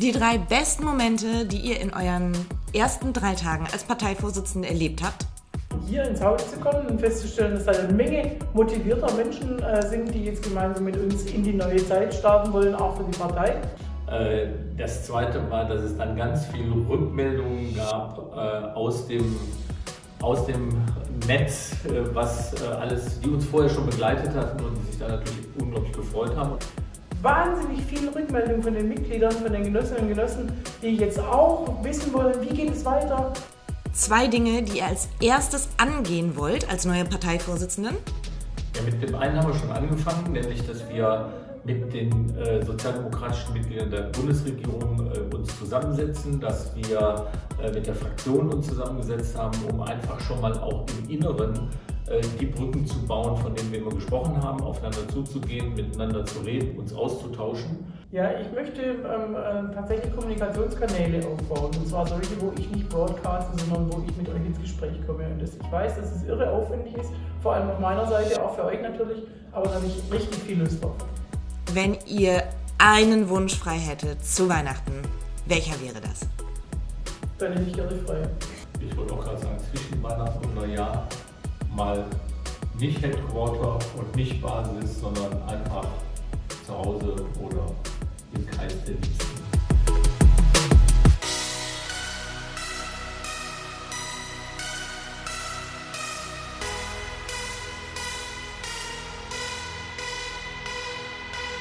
Die drei besten Momente, die ihr in euren ersten drei Tagen als Parteivorsitzende erlebt habt? Hier ins Haus zu kommen und festzustellen, dass da eine Menge motivierter Menschen äh, sind, die jetzt gemeinsam mit uns in die neue Zeit starten wollen, auch für die Partei. Äh, das zweite war, dass es dann ganz viele Rückmeldungen gab äh, aus dem, aus dem Netz, was alles, die uns vorher schon begleitet hatten und die sich da natürlich unglaublich gefreut haben wahnsinnig viele Rückmeldungen von den Mitgliedern, von den Genossinnen und Genossen, die jetzt auch wissen wollen, wie geht es weiter. Zwei Dinge, die ihr als erstes angehen wollt als neue Parteivorsitzenden? Ja, mit dem einen haben wir schon angefangen, nämlich dass wir mit den äh, sozialdemokratischen Mitgliedern der Bundesregierung äh, uns zusammensetzen, dass wir äh, mit der Fraktion uns zusammengesetzt haben, um einfach schon mal auch im Inneren äh, die Brücken zu bauen, von denen wir immer gesprochen haben, aufeinander zuzugehen, miteinander zu reden, uns auszutauschen. Ja, ich möchte ähm, äh, tatsächlich Kommunikationskanäle aufbauen. Und zwar solche, wo ich nicht broadcaste, sondern wo ich mit euch ins Gespräch komme. Und das, ich weiß, dass es irre aufwendig ist, vor allem auf meiner Seite, auch für euch natürlich, aber da habe ich richtig viel Lust drauf. Wenn ihr einen Wunsch frei hättet zu Weihnachten, welcher wäre das? Dann hätte ich gerne frei. Ich wollte auch gerade sagen, zwischen Weihnachten und Neujahr mal nicht Headquarter und nicht Basis, sondern einfach zu Hause oder